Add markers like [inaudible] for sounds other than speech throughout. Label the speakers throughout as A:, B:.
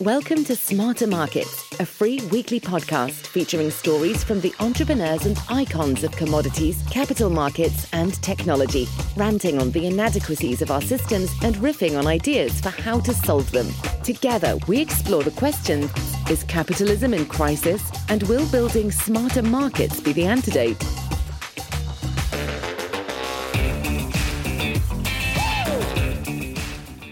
A: Welcome to Smarter Markets, a free weekly podcast featuring stories from the entrepreneurs and icons of commodities, capital markets, and technology, ranting on the inadequacies of our systems and riffing on ideas for how to solve them. Together, we explore the question Is capitalism in crisis? And will building smarter markets be the antidote?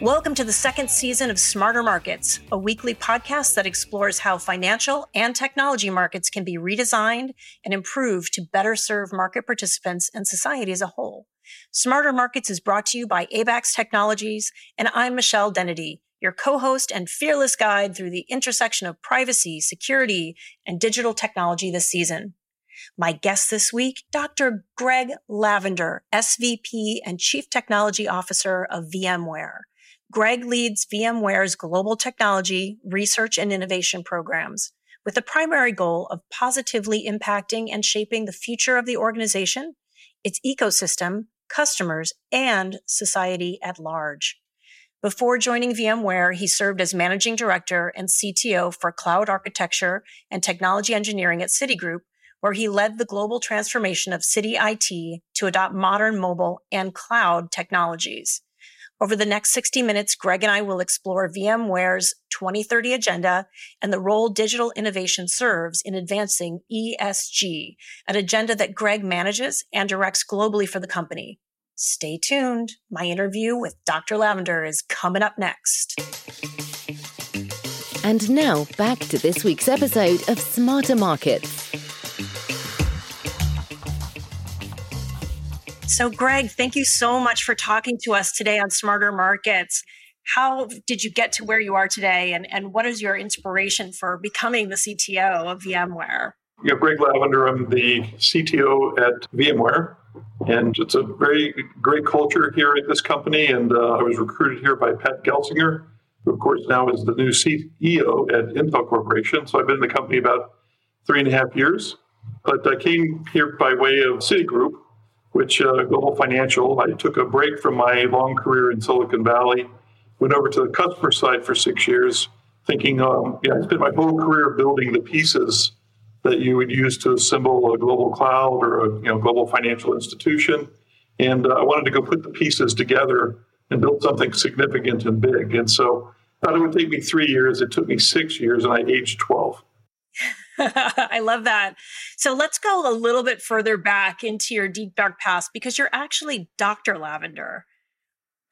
B: Welcome to the second season of Smarter Markets, a weekly podcast that explores how financial and technology markets can be redesigned and improved to better serve market participants and society as a whole. Smarter Markets is brought to you by Abaxx Technologies, and I'm Michelle Dennedy, your co-host and fearless guide through the intersection of privacy, security, and digital technology this season. My guest this week, Dr. Greg Lavender, SVP and Chief Technology Officer of VMware. Greg leads VMware's global technology, research, and innovation programs with the primary goal of positively impacting and shaping the future of the organization, its ecosystem, customers, and society at large. Before joining VMware, he served as managing director and CTO for cloud architecture and technology engineering at Citigroup, where he led the global transformation of Citi IT to adopt modern mobile and cloud technologies. Over the next 60 minutes, Greg and I will explore VMware's 2030 agenda and the role digital innovation serves in advancing ESG, an agenda that Greg manages and directs globally for the company. Stay tuned. My interview with Dr. Lavender is coming up next.
A: And now back to this week's episode of Smarter Markets.
B: So, Greg, thank you so much for talking to us today on Smarter Markets. How did you get to where you are today, and, and what is your inspiration for becoming the CTO of VMware?
C: Yeah, Greg Lavender. I'm the CTO at VMware, and it's a very great culture here at this company. And uh, I was recruited here by Pat Gelsinger, who, of course, now is the new CEO at Intel Corporation. So I've been in the company about three and a half years. But I came here by way of Citigroup, which uh, Global Financial. I took a break from my long career in Silicon Valley, went over to the customer side for six years, thinking, um, yeah, I spent my whole career building the pieces that you would use to assemble a global cloud or a you know global financial institution, and uh, I wanted to go put the pieces together and build something significant and big. And so, I thought it would take me three years. It took me six years, and I aged twelve. [laughs]
B: I love that. So let's go a little bit further back into your deep dark past because you're actually Dr. Lavender.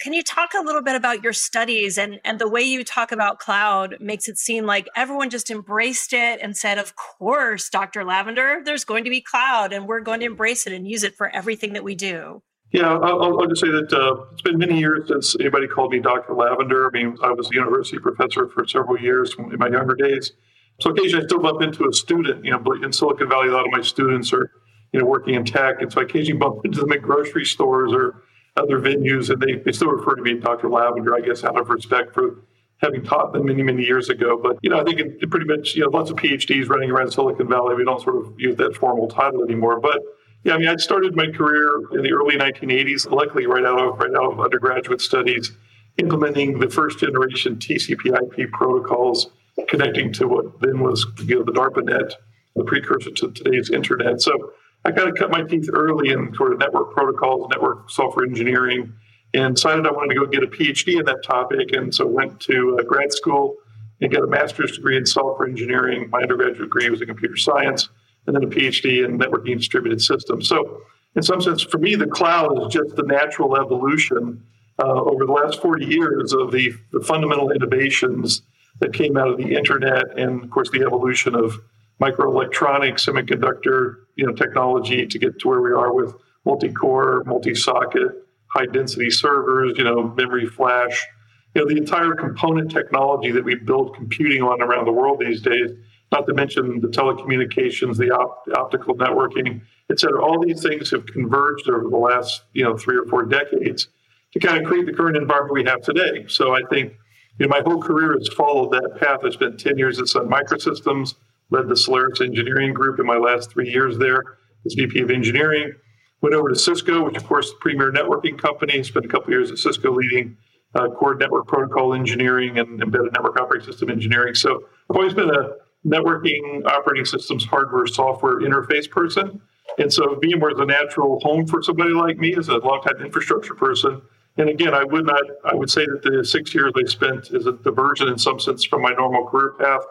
B: Can you talk a little bit about your studies and, and the way you talk about cloud makes it seem like everyone just embraced it and said, Of course, Dr. Lavender, there's going to be cloud and we're going to embrace it and use it for everything that we do.
C: Yeah, I'll, I'll just say that uh, it's been many years since anybody called me Dr. Lavender. I mean, I was a university professor for several years in my younger days. So occasionally I still bump into a student, you know, in Silicon Valley, a lot of my students are, you know, working in tech. And so I occasionally bump into them at grocery stores or other venues and they, they still refer to me as Dr. Lavender, I guess, out of respect for having taught them many, many years ago. But, you know, I think it pretty much, you know, lots of PhDs running around Silicon Valley. We don't sort of use that formal title anymore. But yeah, I mean, I started my career in the early 1980s, luckily right out of, right out of undergraduate studies, implementing the first generation TCP IP protocols connecting to what then was you know, the DARPANET, the precursor to today's internet. So I kind of cut my teeth early in sort of network protocols, network software engineering, and decided I wanted to go get a PhD in that topic. And so went to uh, grad school and got a master's degree in software engineering. My undergraduate degree was in computer science, and then a PhD in networking distributed systems. So in some sense, for me, the cloud is just the natural evolution uh, over the last 40 years of the, the fundamental innovations that came out of the internet and of course the evolution of microelectronics, semiconductor, you know, technology to get to where we are with multi-core, multi-socket, high-density servers, you know, memory flash, you know, the entire component technology that we build computing on around the world these days. Not to mention the telecommunications, the, op- the optical networking, et cetera. All these things have converged over the last, you know, three or four decades to kind of create the current environment we have today. So I think you know, my whole career has followed that path. I spent 10 years at Sun Microsystems, led the Solaris engineering group in my last three years there as VP of engineering. Went over to Cisco, which of course is the premier networking company. Spent a couple years at Cisco leading uh, core network protocol engineering and embedded network operating system engineering. So I've always been a networking operating systems hardware software interface person. And so VMware is a natural home for somebody like me as a longtime infrastructure person. And again, I would not, I would say that the six years I spent as a diversion in some sense from my normal career path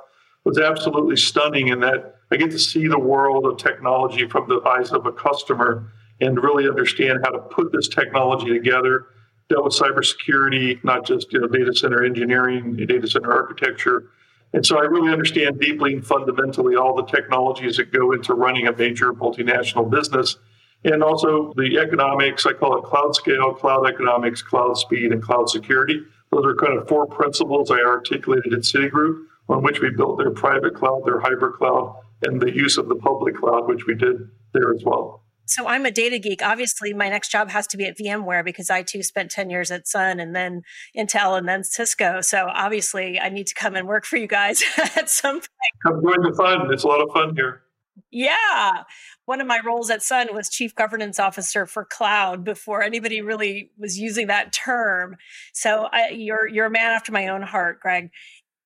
C: was absolutely stunning in that I get to see the world of technology from the eyes of a customer and really understand how to put this technology together. Dealt with cybersecurity, not just you know, data center engineering, data center architecture. And so I really understand deeply and fundamentally all the technologies that go into running a major multinational business. And also the economics, I call it cloud scale, cloud economics, cloud speed, and cloud security. Those are kind of four principles I articulated at Citigroup on which we built their private cloud, their hybrid cloud, and the use of the public cloud, which we did there as well.
B: So I'm a data geek. Obviously, my next job has to be at VMware because I too spent 10 years at Sun and then Intel and then Cisco. So obviously, I need to come and work for you guys [laughs] at some point.
C: Come join the fun. It's a lot of fun here.
B: Yeah. One of my roles at Sun was chief governance officer for cloud before anybody really was using that term. So I, you're you're a man after my own heart, Greg.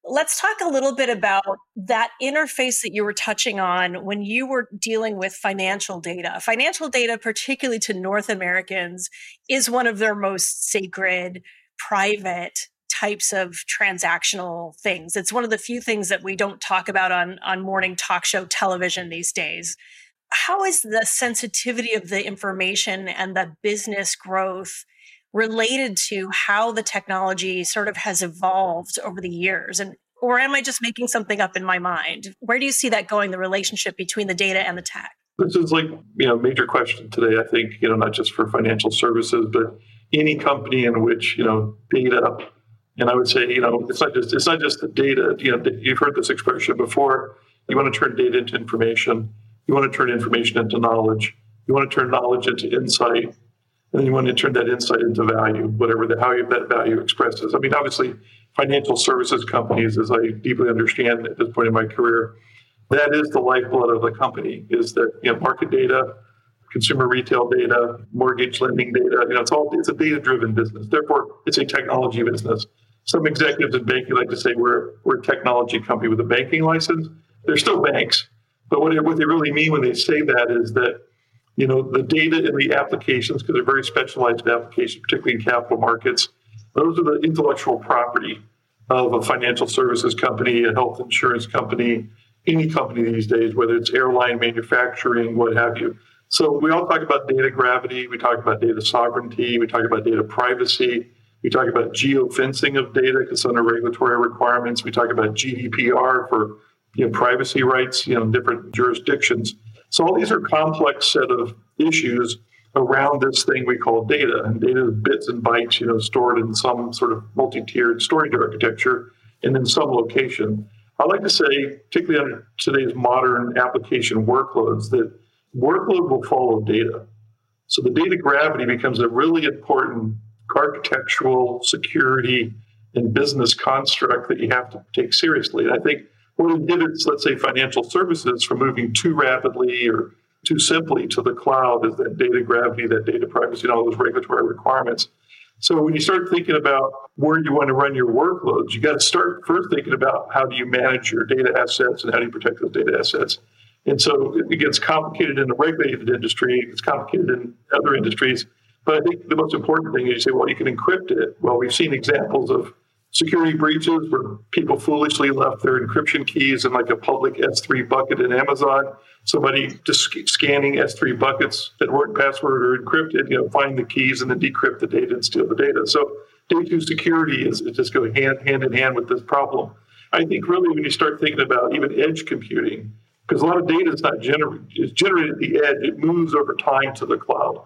B: Let's talk a little bit about that interface that you were touching on when you were dealing with financial data. Financial data, particularly to North Americans, is one of their most sacred, private types of transactional things. It's one of the few things that we don't talk about on, on morning talk show television these days. How is the sensitivity of the information and the business growth related to how the technology sort of has evolved over the years and or am i just making something up in my mind where do you see that going the relationship between the data and the tech
C: this is like you know major question today i think you know not just for financial services but any company in which you know data and i would say you know it's not just it's not just the data you know you've heard this expression before you want to turn data into information you want to turn information into knowledge you want to turn knowledge into insight and then you want to turn that insight into value, whatever the, how that value expresses. I mean, obviously, financial services companies, as I deeply understand at this point in my career, that is the lifeblood of the company. Is that you know market data, consumer retail data, mortgage lending data. You know, it's all it's a data-driven business. Therefore, it's a technology business. Some executives in banking like to say we're we're a technology company with a banking license. They're still banks, but what, what they really mean when they say that is that you know, the data in the applications, because they're very specialized applications, particularly in capital markets, those are the intellectual property of a financial services company, a health insurance company, any company these days, whether it's airline manufacturing, what have you. So we all talk about data gravity, we talk about data sovereignty, we talk about data privacy, we talk about geofencing of data because under regulatory requirements, we talk about GDPR for you know, privacy rights, you know, in different jurisdictions. So all these are complex set of issues around this thing we call data. And data is bits and bytes, you know, stored in some sort of multi-tiered storage architecture and in some location. I like to say, particularly under today's modern application workloads, that workload will follow data. So the data gravity becomes a really important architectural security and business construct that you have to take seriously. And I think what inhibits, let's say, financial services from moving too rapidly or too simply to the cloud is that data gravity, that data privacy, and all those regulatory requirements. So when you start thinking about where you want to run your workloads, you got to start first thinking about how do you manage your data assets and how do you protect those data assets. And so it gets complicated in the regulated industry, it's complicated in other industries. But I think the most important thing is you say, well, you can encrypt it. Well, we've seen examples of security breaches where people foolishly left their encryption keys in like a public S3 bucket in Amazon. Somebody just scanning S3 buckets that weren't password or encrypted, you know, find the keys and then decrypt the data and steal the data. So data security is, is just going hand, hand in hand with this problem. I think really when you start thinking about even edge computing, because a lot of data is not generated, is generated at the edge, it moves over time to the cloud.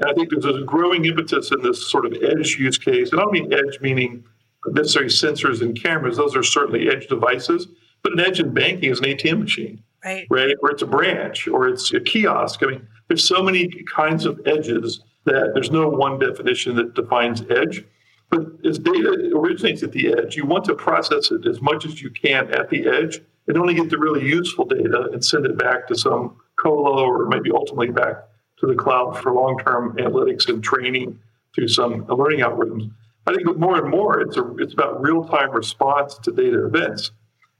C: And I think there's a growing impetus in this sort of edge use case. And I don't mean edge meaning necessarily sensors and cameras. Those are certainly edge devices. But an edge in banking is an ATM machine,
B: right?
C: Right, or it's a branch, or it's a kiosk. I mean, there's so many kinds of edges that there's no one definition that defines edge. But as data originates at the edge, you want to process it as much as you can at the edge and only get the really useful data and send it back to some colo or maybe ultimately back to the cloud for long-term analytics and training through some learning algorithms. I think more and more it's a, it's about real time response to data events.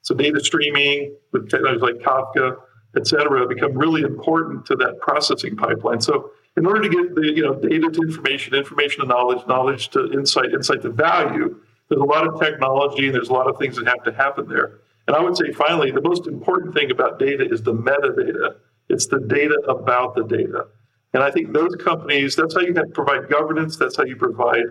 C: So data streaming with technologies like Kafka, et cetera, become really important to that processing pipeline. So in order to get the you know data to information, information to knowledge, knowledge to insight, insight to value, there's a lot of technology and there's a lot of things that have to happen there. And I would say finally, the most important thing about data is the metadata. It's the data about the data. And I think those companies, that's how you have to provide governance, that's how you provide,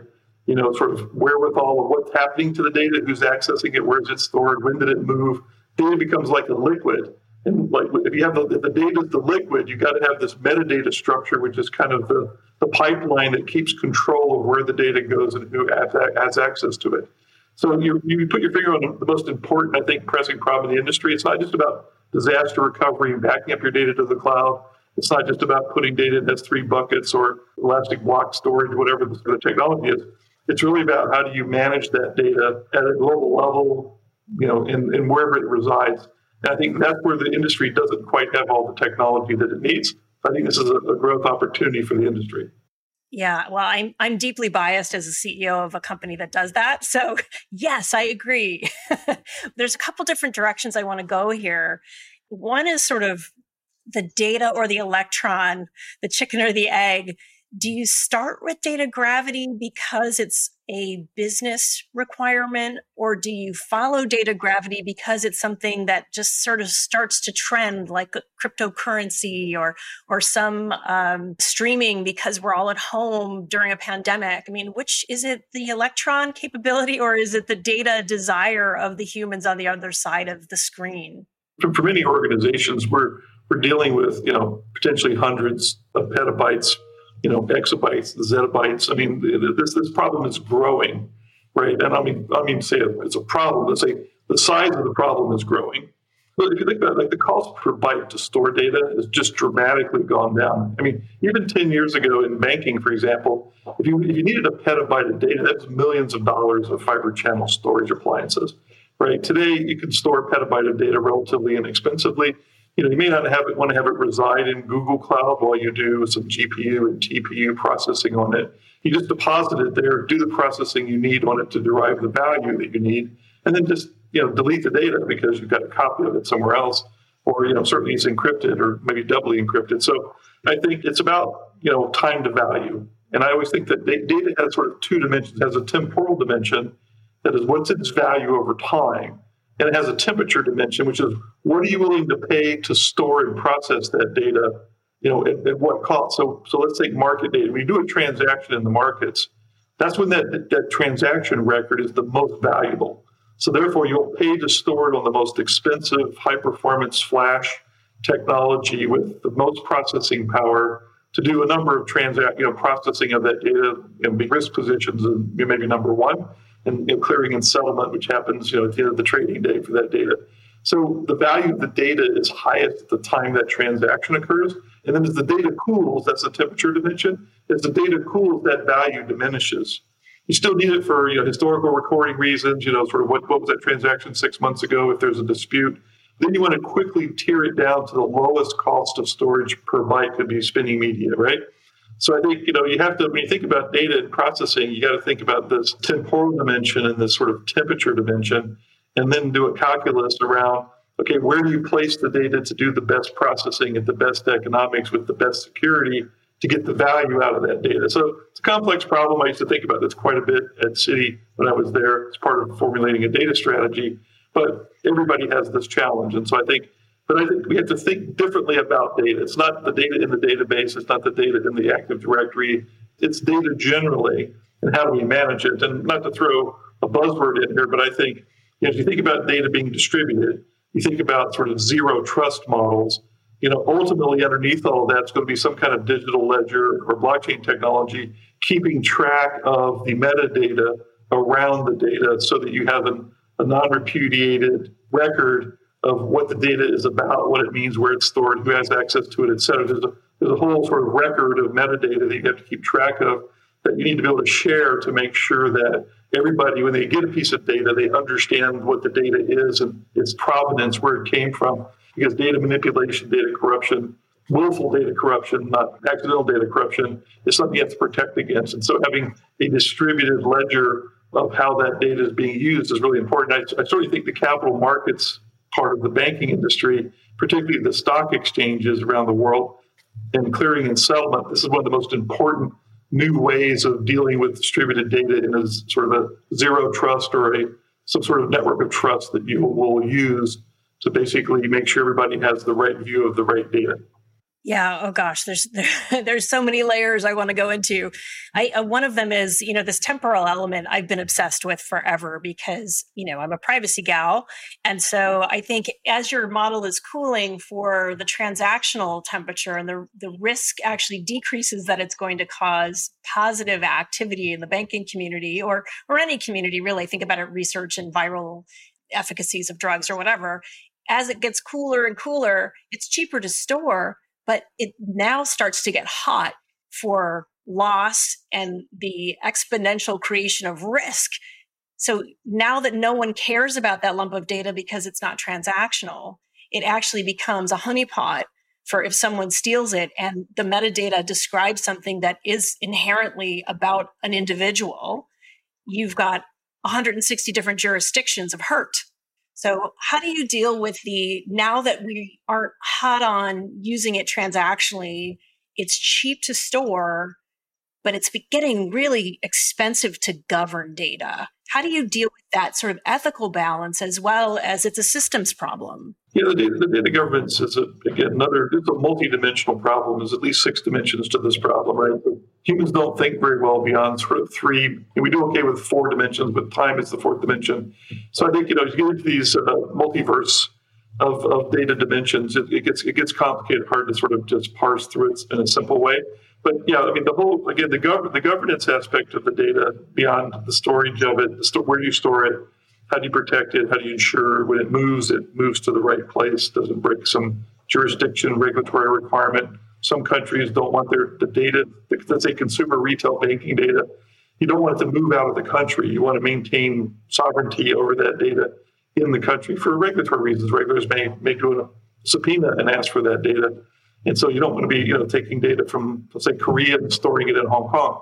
C: you know, sort of wherewithal of what's happening to the data, who's accessing it, where is it stored, when did it move. Data becomes like a liquid. And like if you have the, the data is the liquid, you got to have this metadata structure, which is kind of the, the pipeline that keeps control of where the data goes and who has, has access to it. So you, you put your finger on the most important, I think, pressing problem in the industry. It's not just about disaster recovery and backing up your data to the cloud. It's not just about putting data in S3 buckets or elastic block storage, whatever the technology is. It's really about how do you manage that data at a global level, you know, in, in wherever it resides and I think that's where the industry doesn't quite have all the technology that it needs. I think this is a, a growth opportunity for the industry.
B: Yeah, well, I'm I'm deeply biased as a CEO of a company that does that. So, [laughs] yes, I agree. [laughs] There's a couple different directions I want to go here. One is sort of the data or the electron, the chicken or the egg do you start with data gravity because it's a business requirement or do you follow data gravity because it's something that just sort of starts to trend like cryptocurrency or or some um, streaming because we're all at home during a pandemic? I mean which is it the electron capability or is it the data desire of the humans on the other side of the screen?
C: For, for many organizations we're we're dealing with you know potentially hundreds of petabytes you know, exabytes, zettabytes. I mean, this this problem is growing, right? And I mean, I mean, say it's a problem. Let's say the size of the problem is growing. But if you think about it, like the cost per byte to store data has just dramatically gone down. I mean, even 10 years ago in banking, for example, if you, if you needed a petabyte of data, that's millions of dollars of fiber channel storage appliances, right? Today, you can store a petabyte of data relatively inexpensively you know, you may not have it, want to have it reside in Google Cloud while you do some GPU and TPU processing on it. You just deposit it there, do the processing you need on it to derive the value that you need, and then just you know delete the data because you've got a copy of it somewhere else, or you know certainly it's encrypted or maybe doubly encrypted. So I think it's about you know time to value, and I always think that data has sort of two dimensions. It has a temporal dimension that is what's its value over time and it has a temperature dimension, which is what are you willing to pay to store and process that data, you know, at, at what cost? So, so let's take market data. You do a transaction in the markets, that's when that, that transaction record is the most valuable. So therefore, you'll pay to store it on the most expensive, high performance flash technology with the most processing power to do a number of transact, you know, processing of that data and be risk positions and maybe number one and you know, clearing and settlement, which happens you know at the end of the trading day for that data. So the value of the data is highest at the time that transaction occurs. And then as the data cools, that's the temperature dimension. As the data cools, that value diminishes. You still need it for you know historical recording reasons, you know, sort of what, what was that transaction six months ago if there's a dispute. Then you want to quickly tier it down to the lowest cost of storage per byte could be spinning media, right? So I think, you know, you have to, when you think about data and processing, you got to think about this temporal dimension and this sort of temperature dimension, and then do a calculus around, okay, where do you place the data to do the best processing at the best economics with the best security to get the value out of that data? So it's a complex problem. I used to think about this quite a bit at Citi when I was there as part of formulating a data strategy. But everybody has this challenge. And so I think but I think we have to think differently about data. It's not the data in the database, it's not the data in the Active Directory, it's data generally, and how do we manage it? And not to throw a buzzword in here, but I think you know, if you think about data being distributed, you think about sort of zero trust models. You know, ultimately underneath all that's going to be some kind of digital ledger or blockchain technology keeping track of the metadata around the data so that you have an, a non-repudiated record of what the data is about, what it means, where it's stored, who has access to it, et cetera. There's a, there's a whole sort of record of metadata that you have to keep track of that you need to be able to share to make sure that everybody, when they get a piece of data, they understand what the data is and its provenance, where it came from. Because data manipulation, data corruption, willful data corruption, not accidental data corruption, is something you have to protect against. And so having a distributed ledger of how that data is being used is really important. I, I certainly think the capital markets part of the banking industry, particularly the stock exchanges around the world, and clearing and settlement, this is one of the most important new ways of dealing with distributed data in a sort of a zero trust or a some sort of network of trust that you will use to basically make sure everybody has the right view of the right data.
B: Yeah. Oh gosh, there's there, [laughs] there's so many layers I want to go into. I uh, one of them is you know this temporal element I've been obsessed with forever because you know I'm a privacy gal, and so I think as your model is cooling for the transactional temperature and the the risk actually decreases that it's going to cause positive activity in the banking community or or any community really. Think about it, research and viral efficacies of drugs or whatever. As it gets cooler and cooler, it's cheaper to store but it now starts to get hot for loss and the exponential creation of risk. So now that no one cares about that lump of data because it's not transactional, it actually becomes a honeypot for if someone steals it and the metadata describes something that is inherently about an individual, you've got 160 different jurisdictions of hurt. So, how do you deal with the now that we aren't hot on using it transactionally? It's cheap to store, but it's getting really expensive to govern data. How do you deal with that sort of ethical balance as well as it's a systems problem?
C: Yeah, the data, the data governance is a, again another. It's a multi-dimensional problem. There's at least six dimensions to this problem, right? Humans don't think very well beyond sort of three. We do okay with four dimensions, but time is the fourth dimension. So I think you know, you get into these uh, multiverse of, of data dimensions, it, it, gets it gets complicated, hard to sort of just parse through it in a simple way. But yeah, I mean, the whole again, the gov- the governance aspect of the data beyond the storage of it, sto- where you store it, how do you protect it, how do you ensure when it moves, it moves to the right place, doesn't break some jurisdiction regulatory requirement some countries don't want their the data, let's say consumer retail banking data. You don't want it to move out of the country. You want to maintain sovereignty over that data in the country for regulatory reasons. Regulators may may do a subpoena and ask for that data, and so you don't want to be you know taking data from let's say Korea and storing it in Hong Kong,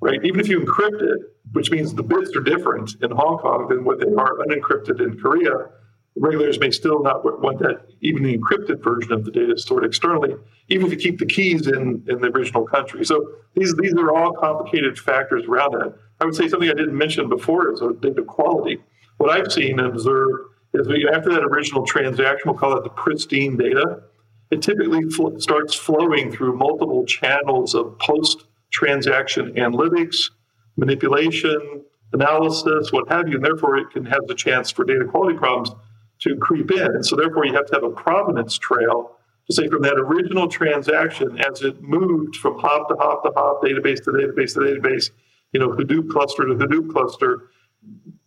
C: right? Even if you encrypt it, which means the bits are different in Hong Kong than what they are unencrypted in Korea regulators may still not want that, even the encrypted version of the data stored externally, even if you keep the keys in, in the original country. So these, these are all complicated factors around that. I would say something I didn't mention before is data quality. What I've seen and observed is that after that original transaction, we'll call it the pristine data, it typically fl- starts flowing through multiple channels of post transaction analytics, manipulation, analysis, what have you, and therefore it can have the chance for data quality problems to creep in. And so therefore you have to have a provenance trail to say from that original transaction as it moved from hop to hop to hop, database to database to database, you know, Hadoop cluster to Hadoop cluster,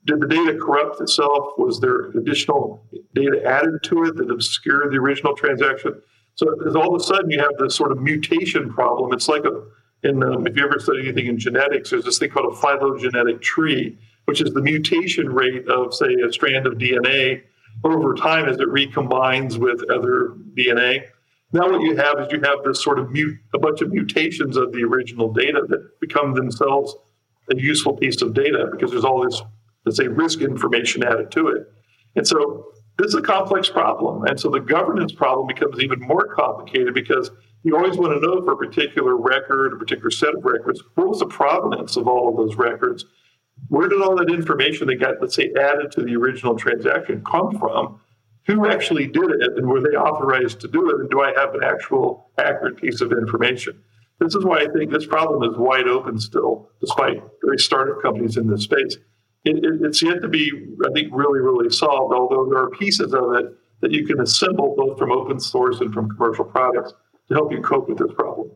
C: did the data corrupt itself? Was there additional data added to it that obscured the original transaction? So all of a sudden you have this sort of mutation problem. It's like a, in um, if you ever study anything in genetics, there's this thing called a phylogenetic tree, which is the mutation rate of, say, a strand of DNA over time as it recombines with other DNA. Now, what you have is you have this sort of mute, a bunch of mutations of the original data that become themselves a useful piece of data because there's all this, let's say, risk information added to it. And so this is a complex problem. And so the governance problem becomes even more complicated because you always want to know for a particular record, a particular set of records, what was the provenance of all of those records? Where did all that information that got, let's say, added to the original transaction come from? Who actually did it, and were they authorized to do it? And do I have an actual accurate piece of information? This is why I think this problem is wide open still, despite very startup companies in this space. It, it, it's yet to be, I think, really, really solved, although there are pieces of it that you can assemble both from open source and from commercial products to help you cope with this problem.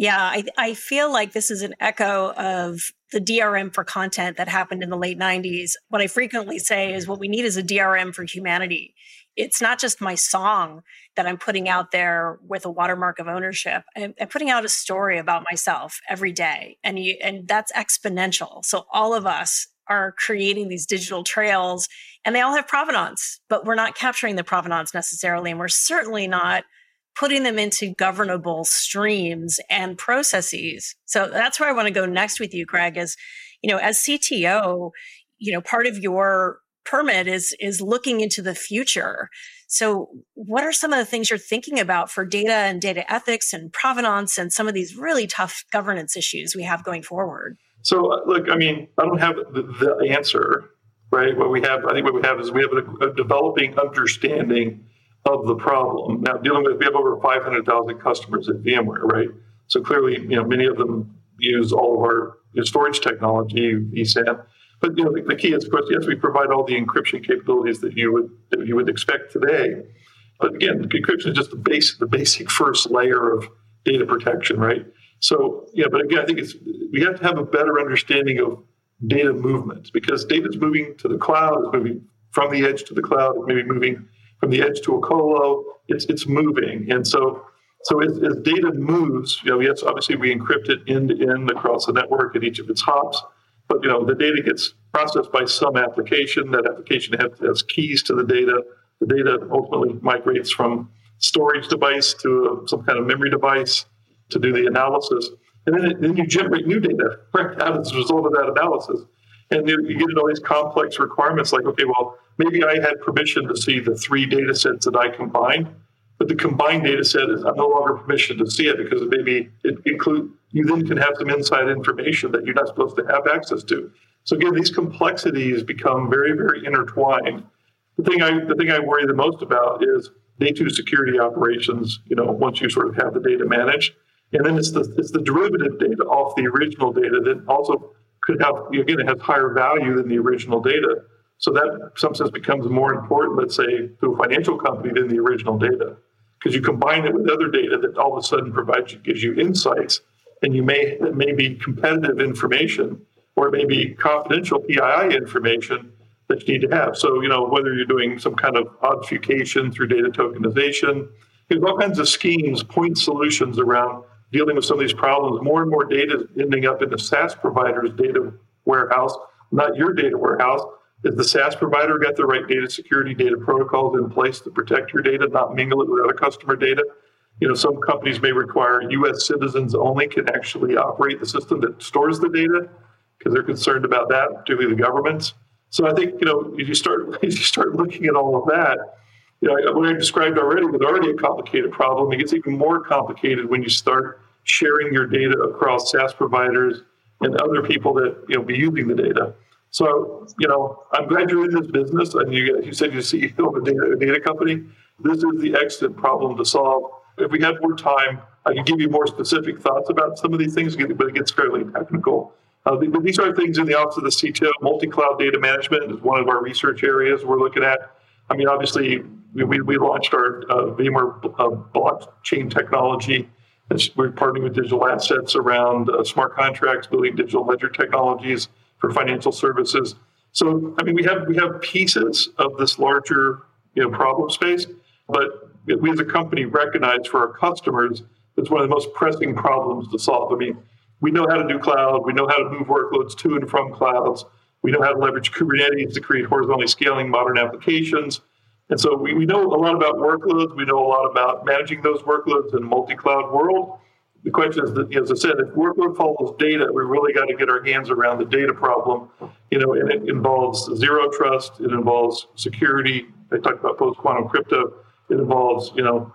B: Yeah, I, I feel like this is an echo of the DRM for content that happened in the late 90s. What I frequently say is what we need is a DRM for humanity. It's not just my song that I'm putting out there with a watermark of ownership. I'm, I'm putting out a story about myself every day, and you, and that's exponential. So all of us are creating these digital trails, and they all have provenance, but we're not capturing the provenance necessarily, and we're certainly not putting them into governable streams and processes. So that's where I want to go next with you, Greg, is, you know, as CTO, you know, part of your permit is is looking into the future. So what are some of the things you're thinking about for data and data ethics and provenance and some of these really tough governance issues we have going forward?
C: So uh, look, I mean, I don't have the, the answer, right? What we have, I think what we have is we have a, a developing understanding of the problem. Now, dealing with, we have over 500,000 customers at VMware, right? So clearly, you know, many of them use all of our storage technology, vSAN. But you know, the, the, key is, of course, yes, we provide all the encryption capabilities that you would that you would expect today. But again, encryption is just the basic the basic first layer of data protection, right? So yeah, but again, I think it's we have to have a better understanding of data movement because data is moving to the cloud, it's moving from the edge to the cloud, maybe moving from the edge to a colo. It's it's moving, and so so as, as data moves, you know, yes, obviously we encrypt it end to end across the network at each of its hops, but you know the data gets processed by some application. That application has, has keys to the data. The data ultimately migrates from storage device to a, some kind of memory device to do the analysis, and then, it, then you generate new data right as a result of that analysis. And you, you get all these complex requirements like, okay, well, maybe I had permission to see the three data sets that I combined, but the combined data set is I'm no longer permission to see it because maybe it include you then can have some inside information that you're not supposed to have access to. So again, these complexities become very, very intertwined. The thing I the thing I worry the most about is day two security operations, you know, once you sort of have the data managed. And then it's the it's the derivative data off the original data that also could have again it has higher value than the original data. So that some sense becomes more important, let's say, to a financial company than the original data. Because you combine it with other data that all of a sudden provides you gives you insights and you may it may be competitive information or it may be confidential PII information that you need to have. So, you know, whether you're doing some kind of obfuscation through data tokenization, there's all kinds of schemes, point solutions around dealing with some of these problems. More and more data is ending up in the SaaS provider's data warehouse, not your data warehouse. Is the SaaS provider got the right data security, data protocols in place to protect your data, not mingle it with other customer data? You know, some companies may require U.S. citizens only can actually operate the system that stores the data because they're concerned about that, particularly the governments. So I think you know if you start [laughs] if you start looking at all of that, you know what I described already was already a complicated problem. It gets even more complicated when you start sharing your data across SaaS providers and other people that you know be using the data. So you know I'm glad you're in this business, and you you said you're CEO of a data, a data company. This is the excellent problem to solve. If we had more time, I could give you more specific thoughts about some of these things, but it gets fairly technical. Uh, these are things in the office of the CTO. Multi-cloud data management is one of our research areas we're looking at. I mean, obviously, we, we, we launched our uh, VMware uh, blockchain technology. We're partnering with digital assets around uh, smart contracts, building digital ledger technologies for financial services. So, I mean, we have we have pieces of this larger you know problem space, but we as a company recognize for our customers it's one of the most pressing problems to solve. I mean, we know how to do cloud. We know how to move workloads to and from clouds. We know how to leverage Kubernetes to create horizontally scaling modern applications. And so we, we know a lot about workloads. We know a lot about managing those workloads in a multi-cloud world. The question is, that, as I said, if workload follows data, we really got to get our hands around the data problem. You know, and it involves zero trust. It involves security. I talked about post-quantum crypto. It involves, you know,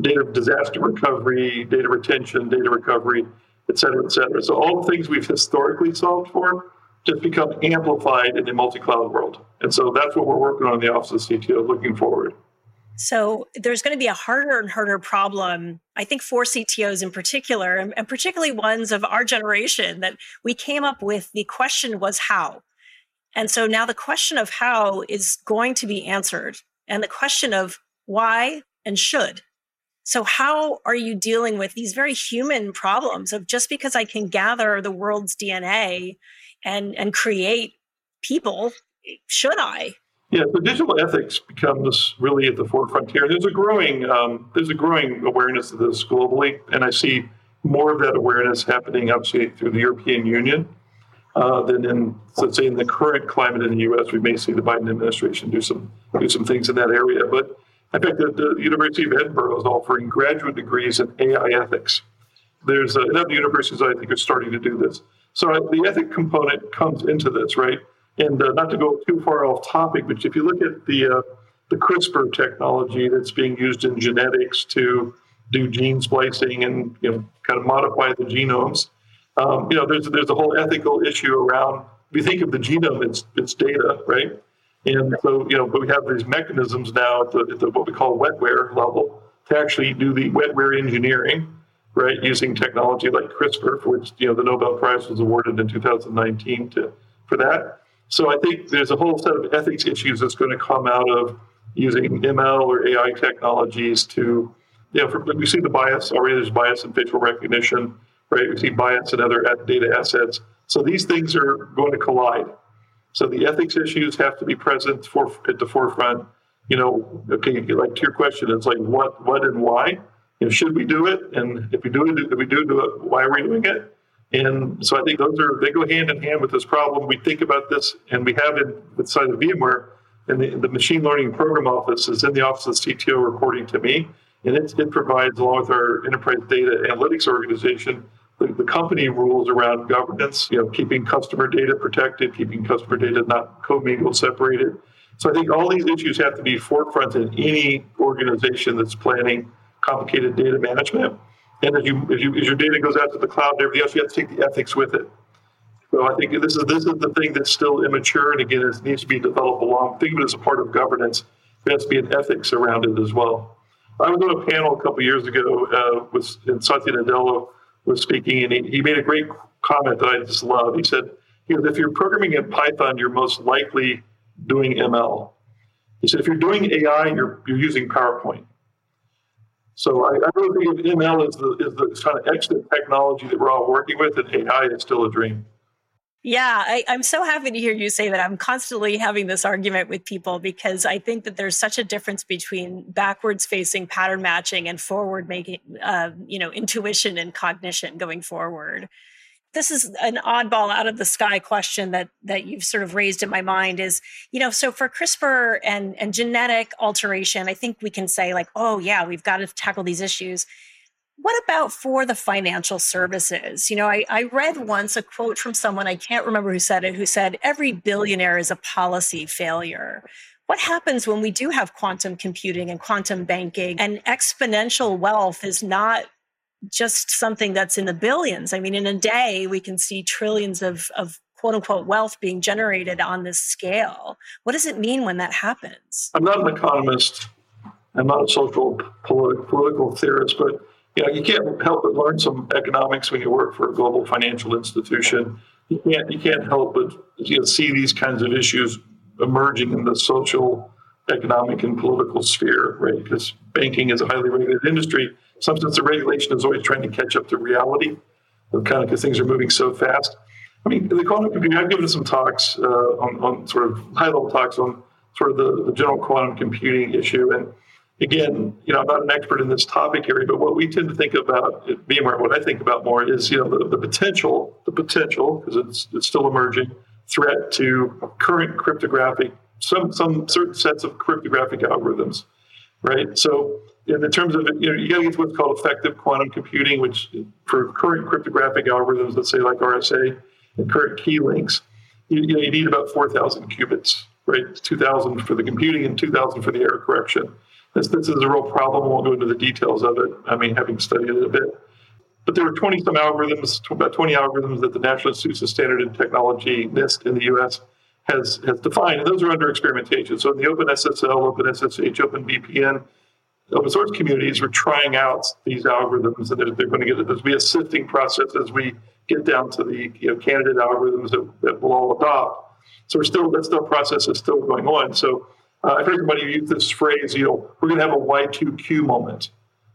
C: data disaster recovery, data retention, data recovery et cetera, et cetera. So all the things we've historically solved for just become amplified in the multi-cloud world. And so that's what we're working on in the Office of CTO looking forward.
B: So there's going to be a harder and harder problem, I think, for CTOs in particular, and, particularly ones of our generation that we came up with. The question was how. And so now the question of how is going to be answered, and the question of why and should so, how are you dealing with these very human problems of just because I can gather the world's DNA and, and create people, should I?
C: Yeah, so digital ethics becomes really at the forefront here. There's a growing um, there's a growing awareness of this globally, and I see more of that awareness happening obviously through the European Union uh, than in let's say in the current climate in the U.S. We may see the Biden administration do some do some things in that area, but In fact, the, the University of Edinburgh is offering graduate degrees in AI ethics. There's uh, other universities I think are starting to do this. So uh, the ethic component comes into this, right? And uh, not to go too far off topic, but if you look at the uh, the CRISPR technology that's being used in genetics to do gene splicing and you know kind of modify the genomes, um, you know there's there's a whole ethical issue around. If you think of the genome, it's it's data, right? And so you know, but we have these mechanisms now at the, at the what we call wetware level to actually do the wetware engineering, right, using technology like CRISPR, for which you know the Nobel Prize was awarded in 2019 to for that. So I think there's a whole set of ethics issues that's going to come out of using ML or AI technologies to, you know, for, we see the bias already. There's bias in facial recognition, right? We see bias in other data assets. So these things are going to collide. So the ethics issues have to be present for, at the forefront. You know, okay, like to your question, it's like what, what, and why. You know, should we do it? And if we do it, if we do do it, why are we doing it? And so I think those are they go hand in hand with this problem. We think about this, and we have it inside of VMware and the, the, machine learning program office is in the office of the CTO reporting to me. And it, it provides, along with our enterprise data analytics organization, the, the, company rules around governance, you know, keeping customer data protected, keeping customer data not commingled, separated. So I think all these issues have to be forefront in any organization that's planning complicated data management. And as, you, as, you, as your data goes out to the cloud and everything else, you have to take the ethics with it. So I think this is this is the thing that's still immature, and again, it needs to be developed along. Think of it as a part of governance. There has to be an ethics around it as well. I was on a panel a couple years ago uh, with and Satya Nadella was speaking, and he, he made a great comment that I just love. He said, you know, if you're programming in Python, you're most likely doing ML. He said, if you're doing AI, you're you're using PowerPoint. So I, I really think of ML as the, is the kind of excellent technology that we're all working with, and AI is still a dream.
B: Yeah, I, am so happy to hear you say that. I'm constantly having this argument with people because I think that there's such a difference between backwards facing pattern matching and forward making, uh, you know, intuition and cognition going forward. This is an oddball out of the sky question that that you've sort of raised in my mind is, you know, so for CRISPR and and genetic alteration, I think we can say like, oh yeah, we've got to tackle these issues what about for the financial services? You know, I, I, read once a quote from someone, I can't remember who said it, who said, every billionaire is a policy failure. What happens when we do have quantum computing and quantum banking and exponential wealth is not just something that's in the billions? I mean, in a day, we can see trillions of, of quote unquote wealth being generated on this scale. What does it mean when that happens?
C: I'm not an economist, I'm not a social political theorist, but you know, you can't help but learn some economics when you work for a global financial institution. You can't you can't help but you know, see these kinds of issues emerging in the social, economic, and political sphere, right? Because banking is a highly regulated industry. Sometimes the regulation is always trying to catch up to reality, kind of because things are moving so fast. I mean, the quantum computing. I've given some talks uh, on, on sort of high level talks on sort of the, the general quantum computing issue, and again, you know, I'm not an expert in this topic area, but what we tend to think about at VMware, what I think about more is, you know, the, the potential, the potential, because it's, it's still emerging, threat to current cryptographic, some, some certain sets of cryptographic algorithms, right? So in terms of, you know, you got to get to what's called effective quantum computing, which for current cryptographic algorithms, let's say like RSA and current key lengths, you, you know, you need about 4,000 qubits, right? 2,000 for the computing and 2,000 for the error correction. This, this is a real problem. I won't go into the details of it. I mean, having studied it a bit. But there were 20 some algorithms, about 20 algorithms that the National Institute of Standard and Technology, NIST in the US, has, has defined. And those are under experimentation. So in the OpenSSL, OpenSSH, OpenVPN, open source communities, we're trying out these algorithms and they're, they're going to get, there's be a sifting process as we get down to the you know, candidate algorithms that, that we'll all adopt. So we're still, that still process is still going on. So uh, I've heard somebody use this phrase, you know, we're going to have a Y2Q moment.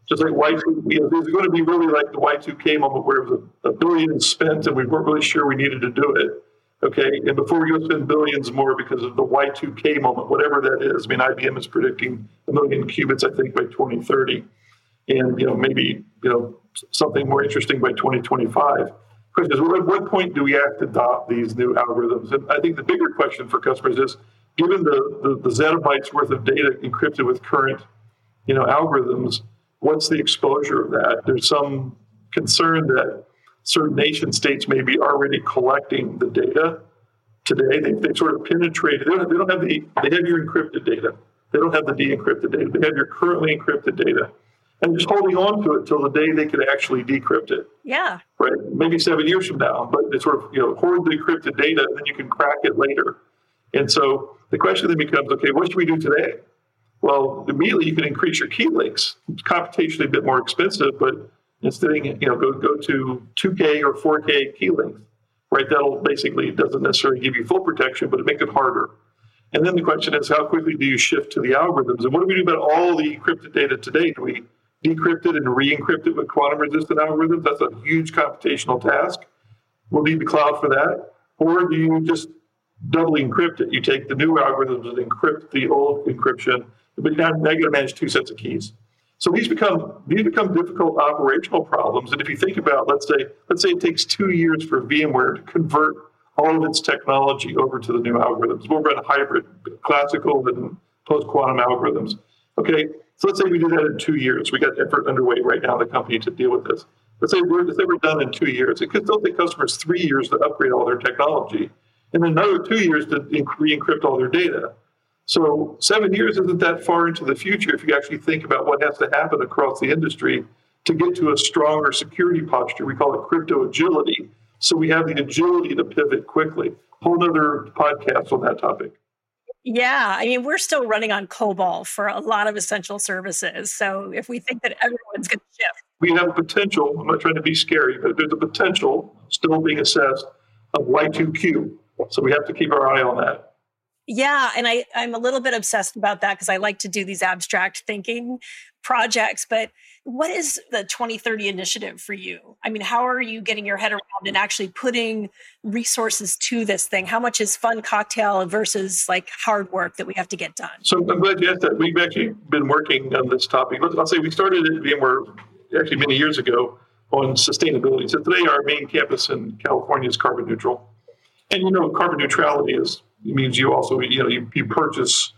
C: Just like Y2, you know, there's going to be really like the Y2K moment where it was a, a billion spent and we weren't really sure we needed to do it. Okay. And before we go spend billions more because of the Y2K moment, whatever that is, I mean, IBM is predicting a million qubits, I think, by 2030. And, you know, maybe, you know, something more interesting by 2025. Question is, at what point do we have to adopt these new algorithms? And I think the bigger question for customers is, given the, the, the zettabytes worth of data encrypted with current you know, algorithms, what's the exposure of that? There's some concern that certain nation states may be already collecting the data today. They, they sort of penetrated. They don't, they don't have the they have your encrypted data. They don't have the de-encrypted data. They have your currently encrypted data, and just holding on to it till the day they could actually decrypt it.
B: Yeah.
C: Right. Maybe seven years from now, but they sort of you know hoard the encrypted data, and then you can crack it later. And so the question then becomes, okay, what should we do today? Well, immediately you can increase your key lengths. It's computationally a bit more expensive, but instead, of, you know, go go to 2K or 4K key length, right? That'll basically doesn't necessarily give you full protection, but it makes it harder. And then the question is, how quickly do you shift to the algorithms? And what do we do about all the encrypted data today? Do we decrypt it and re-encrypt it with quantum-resistant algorithms? That's a huge computational task. We'll need the cloud for that. Or do you just doubly encrypt it? You take the new algorithms and encrypt the old encryption, but now, now you got to manage two sets of keys. So these become these become difficult operational problems. And if you think about, let's say, let's say it takes two years for VMware to convert all of its technology over to the new algorithms. We'll run hybrid, classical and post quantum algorithms. Okay, so let's say we do that in two years. We got effort underway right now in the company to deal with this. Let's say we're, let's say we're done in two years. It could still take customers three years to upgrade all their technology, and another two years to re-encrypt all their data. So seven years isn't that far into the future if you actually think about what has to happen across the industry to get to a stronger security posture. We call it crypto agility. So we have the agility to pivot quickly. Whole other podcast on that topic.
B: Yeah, I mean, we're still running on COBOL for a lot of essential services. So if we think that everyone's going to shift,
C: we have a potential. I'm not trying to be scary, but there's a potential still being assessed of Y2Q. So we have to keep our eye on that.
B: Yeah, and I, I'm a little bit obsessed about that because I like to do these abstract thinking projects. But what is the 2030 initiative for you? I mean, how are you getting your head around and actually putting resources to this thing? How much is fun cocktail versus like hard work that we have to get done?
C: So I'm glad you asked that. We've actually been working on this topic. I'll say we started at VMware actually many years ago on sustainability. So today our main campus in California is carbon neutral. And you know, carbon neutrality is means you also you know you, you purchase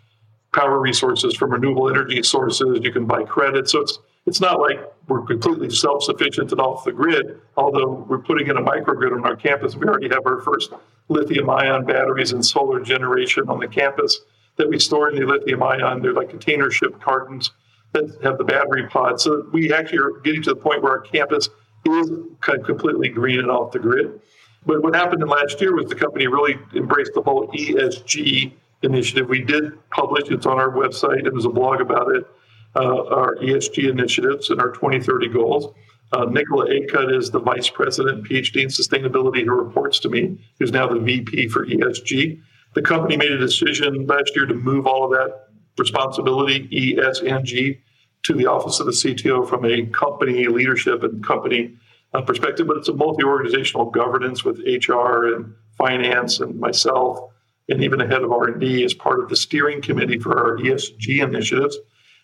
C: power resources from renewable energy sources. You can buy credit, so it's it's not like we're completely self-sufficient and off the grid. Although we're putting in a microgrid on our campus, we already have our first lithium-ion batteries and solar generation on the campus that we store in the lithium-ion. They're like container ship cartons that have the battery pods. So we actually are getting to the point where our campus is completely green and off the grid. But what happened in last year was the company really embraced the whole ESG initiative. We did publish, it's on our website, and there's a blog about it, uh, our ESG initiatives and our 2030 goals. Uh, Nicola Acutt is the vice president, PhD in sustainability, who reports to me, who's now the VP for ESG. The company made a decision last year to move all of that responsibility, ESG, to the office of the CTO from a company leadership and company uh, perspective, but it's a multi-organizational governance with HR and finance and myself, and even the head of R&D as part of the steering committee for our ESG initiatives.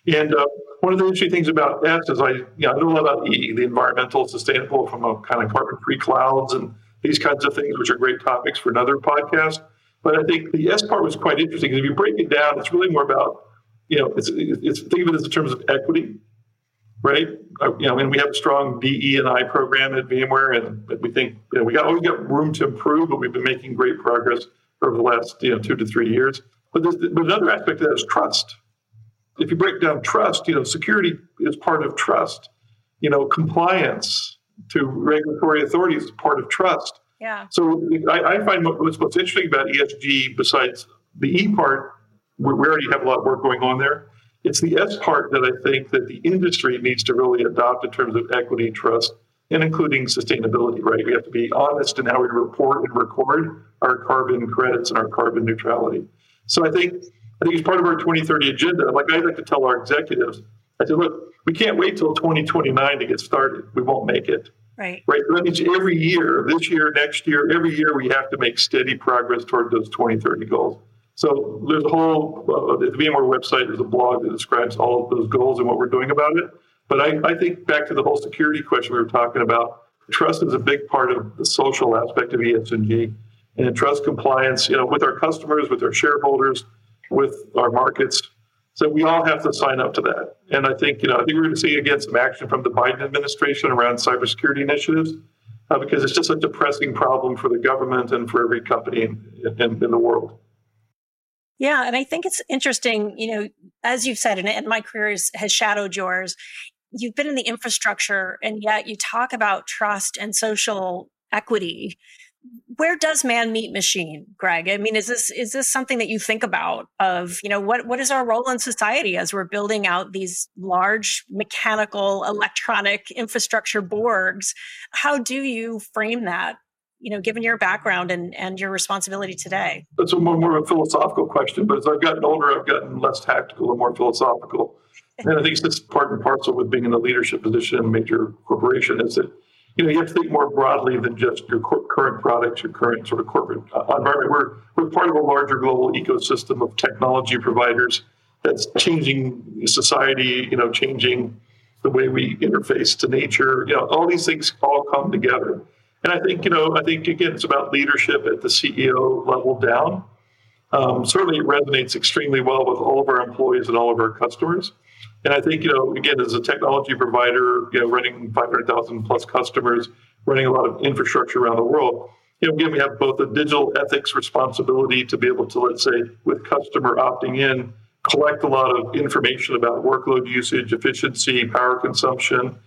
C: And uh, one of the interesting things about S is I, you know, I know a lot about E, the environmental, sustainable, from a kind of carbon-free clouds and these kinds of things, which are great topics for another podcast. But I think the S part was quite interesting because if you break it down, it's really more about, you know, it's, it's think of it as in terms of equity right? Uh, you know, I mean, we have a strong DE and I program at VMware, and we think you know, we got always got room to improve, but we've been making great progress over the last you know two to three years. But, but another aspect of that is trust. If you break down trust, you know, security is part of trust. You know, compliance to regulatory authorities is part of trust.
B: Yeah.
C: So I, I find what's most interesting about ESG, besides the E part, we already have a lot of work going on there it's the S part that I think that the industry needs to really adopt in terms of equity, trust, and including sustainability, right? We have to be honest in how we report and record our carbon credits and our carbon neutrality. So I think I think it's part of our 2030 agenda. Like I like to tell our executives, I said, look, we can't wait till 2029 to get started. We won't make it.
B: Right.
C: Right. That means every year, this year, next year, every year, we have to make steady progress toward those 2030 goals. So there's a whole, uh, the VMware website, there's a blog that describes all of those goals and what we're doing about it. But I, I think back to the whole security question we were talking about, trust is a big part of the social aspect of ESG. And trust compliance, you know, with our customers, with our shareholders, with our markets, So we all have to sign up to that. And I think, you know, I think we're going to see again some action from the Biden administration around cybersecurity initiatives uh, because it's just such a pressing problem for the government and for every company in, in, in the world.
B: Yeah, and I think it's interesting, you know, as you've said, and, and my career is, has shadowed yours, you've been in the infrastructure and yet you talk about trust and social equity. Where does man meet machine greg? I mean is this is this something that you think about of you know what what is our role in society as we're building out these large mechanical electronic infrastructure borgs? How do you frame that you know given your background and and your responsibility today
C: that's a more, more of a philosophical question but as i've gotten older i've gotten less tactical and more philosophical and i think it's part and parcel with being in a leadership position in a major corporation is that you know, you have to think more broadly than just your current products, your current sort of corporate uh, environment. We're, we're part of a larger global ecosystem of technology providers that's changing society, you know, changing the way we interface to nature. You know, all these things all come together. And I think, you know, I think again, it's about leadership at the CEO level down. Um, certainly, it resonates extremely well with all of our employees and all of our customers. And I think, you know, again, as a technology provider, you know, running 500,000 plus customers, running a lot of infrastructure around the world, you know, again, we have both a digital ethics responsibility to be able to, let's say, with customer opting in, collect a lot of information about workload usage, efficiency, power consumption,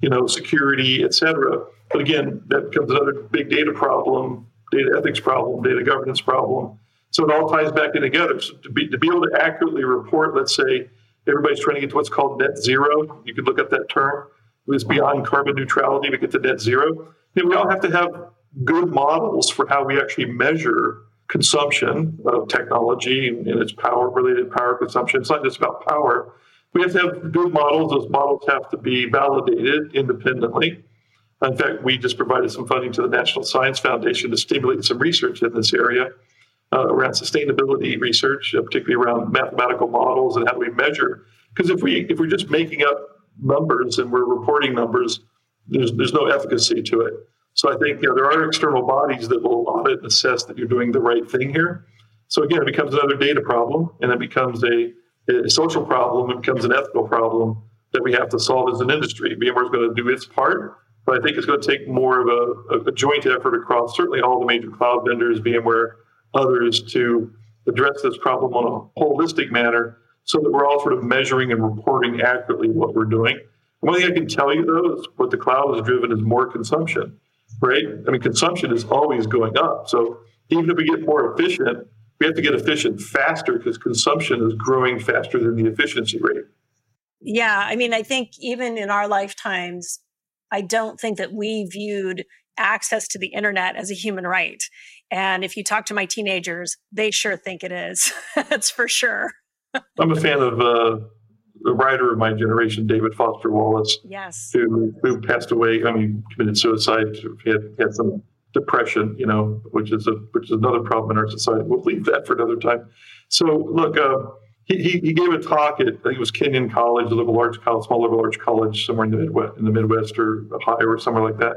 C: you know, security, et cetera. But again, that becomes another big data problem, data ethics problem, data governance problem. So it all ties back in together. So to be to be able to accurately report, let's say, Everybody's trying to get to what's called net zero. You could look up that term. It was beyond carbon neutrality to get to net zero. And we all have to have good models for how we actually measure consumption of technology and its power related power consumption. It's not just about power. We have to have good models. Those models have to be validated independently. In fact, we just provided some funding to the National Science Foundation to stimulate some research in this area uh, around sustainability research, uh, particularly around mathematical models and how do we measure. Because if we if we're just making up numbers and we're reporting numbers, there's there's no efficacy to it. So I think you know, there are external bodies that will audit and assess that you're doing the right thing here. So again, it becomes another data problem, and it becomes a, a social problem. Becomes an ethical problem that we have to solve as an industry. VMware is going to do its part, but I think it's going to take more of a, a joint effort across certainly all the major cloud vendors, VMware, others to address this problem on a holistic manner so that we're all sort of measuring and reporting accurately what we're doing. One thing I can tell you though is what the cloud has driven is more consumption, right? I mean, consumption is always going up. So even if we get more efficient, we have to get efficient faster because consumption is growing faster than the efficiency rate.
B: Yeah. I mean, I think even in our lifetimes, I don't think that we viewed access to the internet as a human right. And if you talk to my teenagers, they sure think it is. [laughs] That's for sure.
C: I'm a fan of uh, the writer of my generation, David Foster Wallace.
B: Yes.
C: Who, who passed away, I mean, committed suicide, he had, had some depression, you know, which is a which is another problem in our society. We'll leave that for another time. So look, uh, he, he, gave a talk at I think it was Kenyon College, a little large college, small liberal arts college somewhere in the Midwest, in the Midwest or Ohio or somewhere like that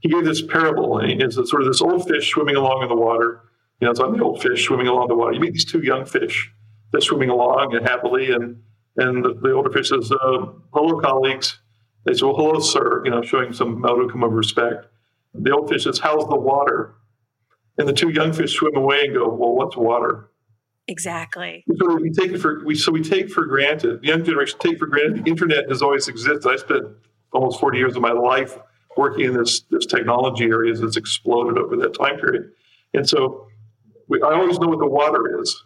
C: he gave this parable, and it's sort of this old fish swimming along in the water. You know, it's like the old fish swimming along the water. You meet these two young fish, they're swimming along and happily, and and the, the older fish says, uh, "Hello, colleagues." They say, "Well, hello, sir." You know, showing some modicum of respect. The old fish says, "How's the water?" And the two young fish swim away and go, "Well, what's water?"
B: Exactly.
C: So we take it for we so we take for granted. The young generation take for granted the internet has always existed. I spent almost forty years of my life working in this, this technology areas that's exploded over that time period. And so we, I always know what the water is,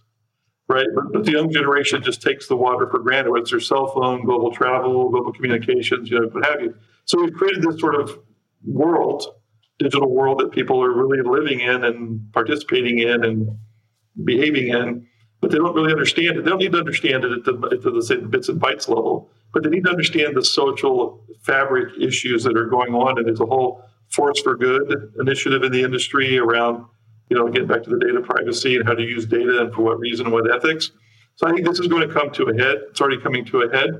C: right? But, but, the young generation just takes the water for granted, whether it's their cell phone, global travel, global communications, you know, what have you. So we've created this sort of world, digital world that people are really living in and participating in and behaving in, but they don't really understand it. They don't need to understand it at the, at the, bits and bytes level but they need to understand the social fabric issues that are going on. And there's a whole Force for Good initiative in the industry around, you know, getting back to the data privacy and how to use data and for what reason and what ethics. So I think this is going to come to a head. It's already coming to a head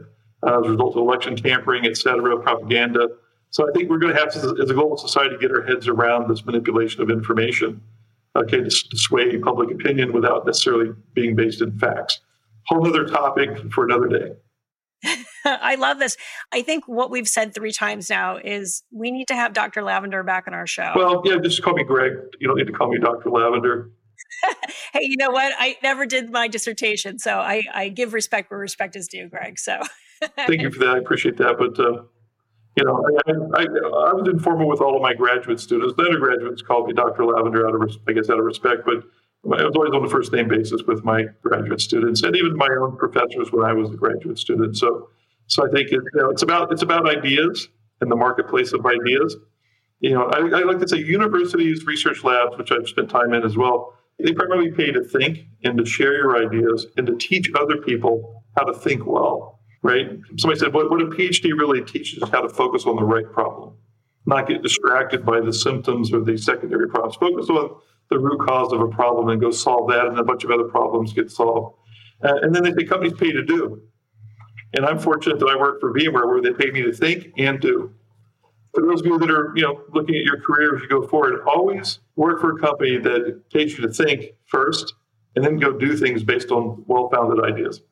C: uh, as a result of election tampering, et cetera, propaganda. So I think we're going to have, to, as a global society, get our heads around this manipulation of information, okay, to, to sway public opinion without necessarily being based in facts. whole other topic for another day. [laughs]
B: I love this. I think what we've said three times now is we need to have Dr. Lavender back on our show.
C: Well, yeah, just call me Greg. You don't need to call me Dr. Lavender. [laughs]
B: hey, you know what? I never did my dissertation, so I, I give respect where respect is due, Greg. So
C: thank you for that. I appreciate that. But uh, you know, I, I, I, was informal with all of my graduate students. The undergraduates called me Dr. Lavender out of, I guess, out of respect. But I was always on a first name basis with my graduate students, and even my own professors when I was a graduate student. So, so I think it, you know, it's about it's about ideas and the marketplace of ideas. You know, I, I like to say universities, research labs, which I've spent time in as well. They primarily pay to think and to share your ideas and to teach other people how to think well right? Somebody said, what, what a PhD really teaches is how to focus on the right problem, not get distracted by the symptoms or the secondary problems. Focus on the root cause of a problem and go solve that, and a bunch of other problems get solved. Uh, and then they say companies pay to do. And I'm fortunate that I work for VMware where they pay me to think and do. For those of you that are, you know, looking at your career as you go forward, always work for a company that takes you to think first and then go do things based on well-founded ideas.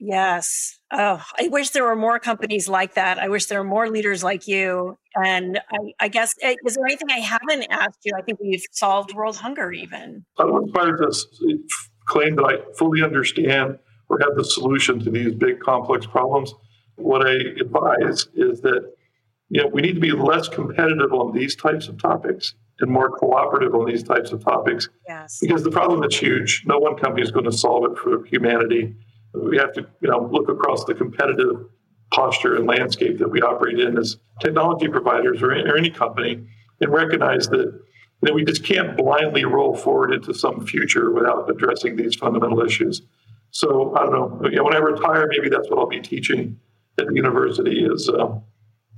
B: Yes. Oh, I wish there were more companies like that. I wish there were more leaders like you. And I, I guess, eh, is there anything I haven't asked you? I think we've solved world hunger even.
C: I don't aspire to claim that I fully understand or have the solution to these big complex problems. What I advise is that you know we need to be less competitive on these types of topics and more cooperative on these types of topics.
B: Yes.
C: Because the problem is huge. No one company is going to solve it for humanity we have to you know look across the competitive posture and landscape that we operate in as technology providers or, or any company and recognize that that we just can't blindly roll forward into some future without addressing these fundamental issues. So I don't know. You know when I retire, maybe that's what I'll be teaching at the university is, uh,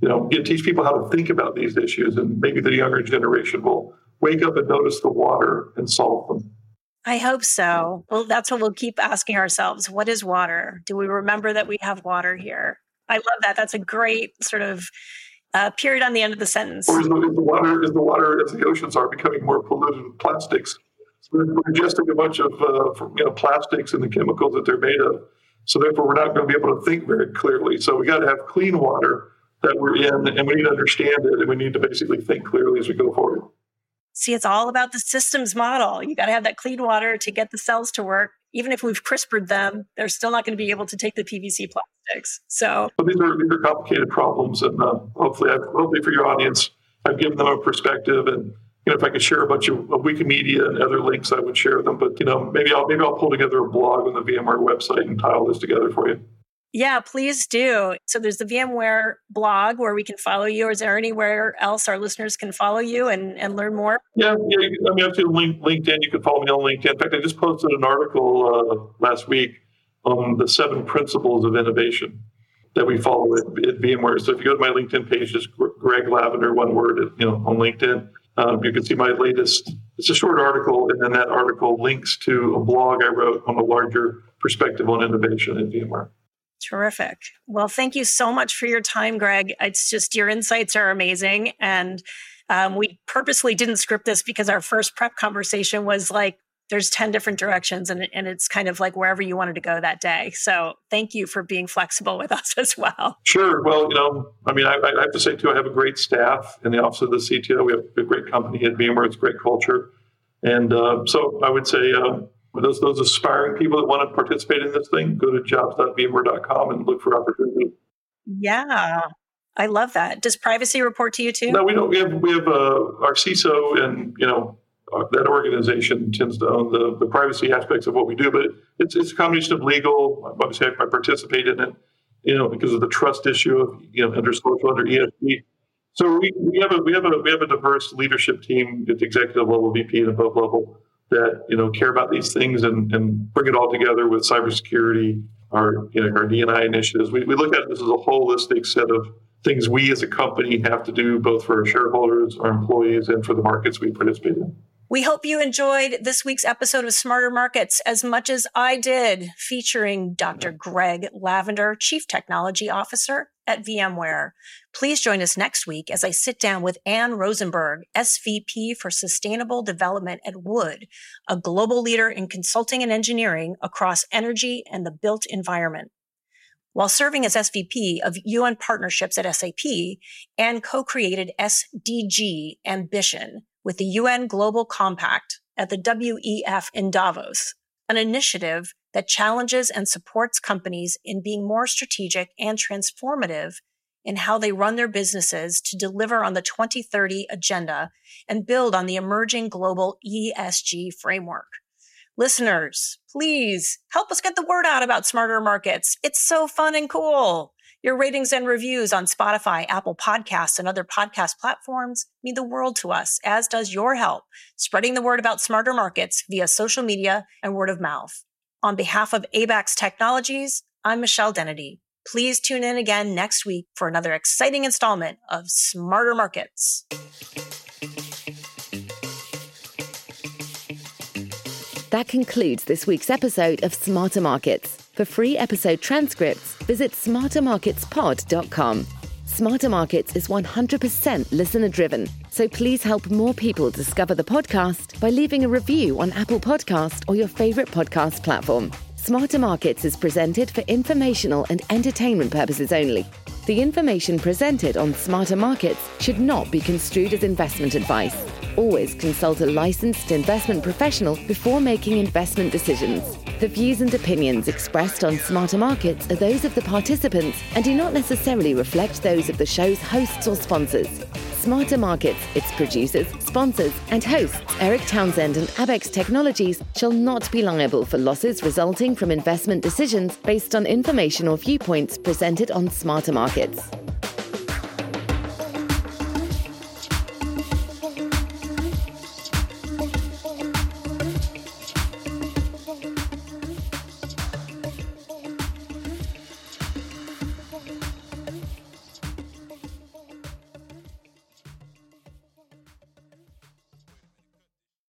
C: you know, get, teach people how to think about these issues, and maybe the younger generation will wake up and notice the water and solve them.
B: I hope so. Well, that's what we'll keep asking ourselves. What is water? Do we remember that we have water here? I love that. That's a great sort of uh, period on the end of the sentence.
C: Or is the, is the water, is the water as the oceans are becoming more polluted with plastics? We're ingesting a bunch of uh, you know, plastics and the chemicals that they're made of. So therefore, we're not going to be able to think very clearly. So we got to have clean water that we're in, and we need to understand it, and we need to basically think clearly as we go forward.
B: See, it's all about the systems model. You got to have that clean water to get the cells to work. Even if we've CRISPRed them, they're still not going to be able to take the PVC plastics. So
C: these are these are complicated problems, and uh, hopefully, I've, hopefully for your audience, I've given them a perspective. And you know, if I could share a bunch of, of Wikimedia and other links, I would share them. But you know, maybe I'll maybe I'll pull together a blog on the VMware website and tile this together for you.
B: Yeah, please do. So there's the VMware blog where we can follow you. Or is there anywhere else our listeners can follow you and, and learn more?
C: Yeah, yeah. I mean, obviously, LinkedIn. You can follow me on LinkedIn. In fact, I just posted an article uh, last week on the seven principles of innovation that we follow at, at, VMware. So if you go to my LinkedIn page, just Greg Lavender, one word, you know, on LinkedIn, um, you can see my latest. It's a short article, and then that article links to a blog I wrote on a larger perspective on innovation at VMware.
B: Terrific. Well, thank you so much for your time, Greg. It's just your insights are amazing. And um, we purposely didn't script this because our first prep conversation was like, there's 10 different directions and, and it's kind of like wherever you wanted to go that day. So thank you for being flexible with [laughs] us as well.
C: Sure. Well, you know, I mean, I, I have to say too, I have a great staff in the office of the CTO. We have a great company at VMware. It's great culture. And uh, so I would say, uh, those those aspiring people that want to participate in this thing, go to jobs.vmware.com and look for opportunity.
B: Yeah, I love that. Does privacy report to you too?
C: No, we don't. We have we have uh, our CISO and you know uh, that organization tends to own the, the privacy aspects of what we do, but it's it's a combination of legal. Obviously, I participate in it, you know, because of the trust issue of you know under social under ESG. So we, we have a we have a we have a diverse leadership team at the executive level, VP and above level that you know care about these things and, and bring it all together with cybersecurity, our you know our DNI initiatives. We, we look at this as a holistic set of things we as a company have to do both for our shareholders, our employees, and for the markets we participate in.
B: We hope you enjoyed this week's episode of Smarter Markets as much as I did, featuring Dr. Greg Lavender, Chief Technology Officer at VMware. Please join us next week as I sit down with Ann Rosenberg, SVP for Sustainable Development at Wood, a global leader in consulting and engineering across energy and the built environment. While serving as SVP of UN partnerships at SAP, Ann co-created SDG Ambition with the UN Global Compact at the WEF in Davos, an initiative that challenges and supports companies in being more strategic and transformative in how they run their businesses to deliver on the 2030 agenda and build on the emerging global ESG framework. Listeners, please help us get the word out about smarter markets. It's so fun and cool. Your ratings and reviews on Spotify, Apple Podcasts, and other podcast platforms mean the world to us, as does your help spreading the word about smarter markets via social media and word of mouth. On behalf of Abaxx Technologies, I'm Michelle Dennedy. Please tune in again next week for another exciting installment of Smarter Markets.
A: That concludes this week's episode of Smarter Markets. For free episode transcripts, visit smartermarketspod.com. Smarter Markets is 100% listener driven, so please help more people discover the podcast by leaving a review on Apple Podcast or your favorite podcast platform. Smarter Markets is presented for informational and entertainment purposes only. The information presented on Smarter Markets should not be construed as investment advice. Always consult a licensed investment professional before making investment decisions. The views and opinions expressed on Smarter Markets are those of the participants and do not necessarily reflect those of the show's hosts or sponsors. Smarter Markets, its producers, sponsors, and hosts, Eric Townsend and Abaxx Technologies, shall not be liable for losses resulting from investment decisions based on information or viewpoints presented on Smarter Markets.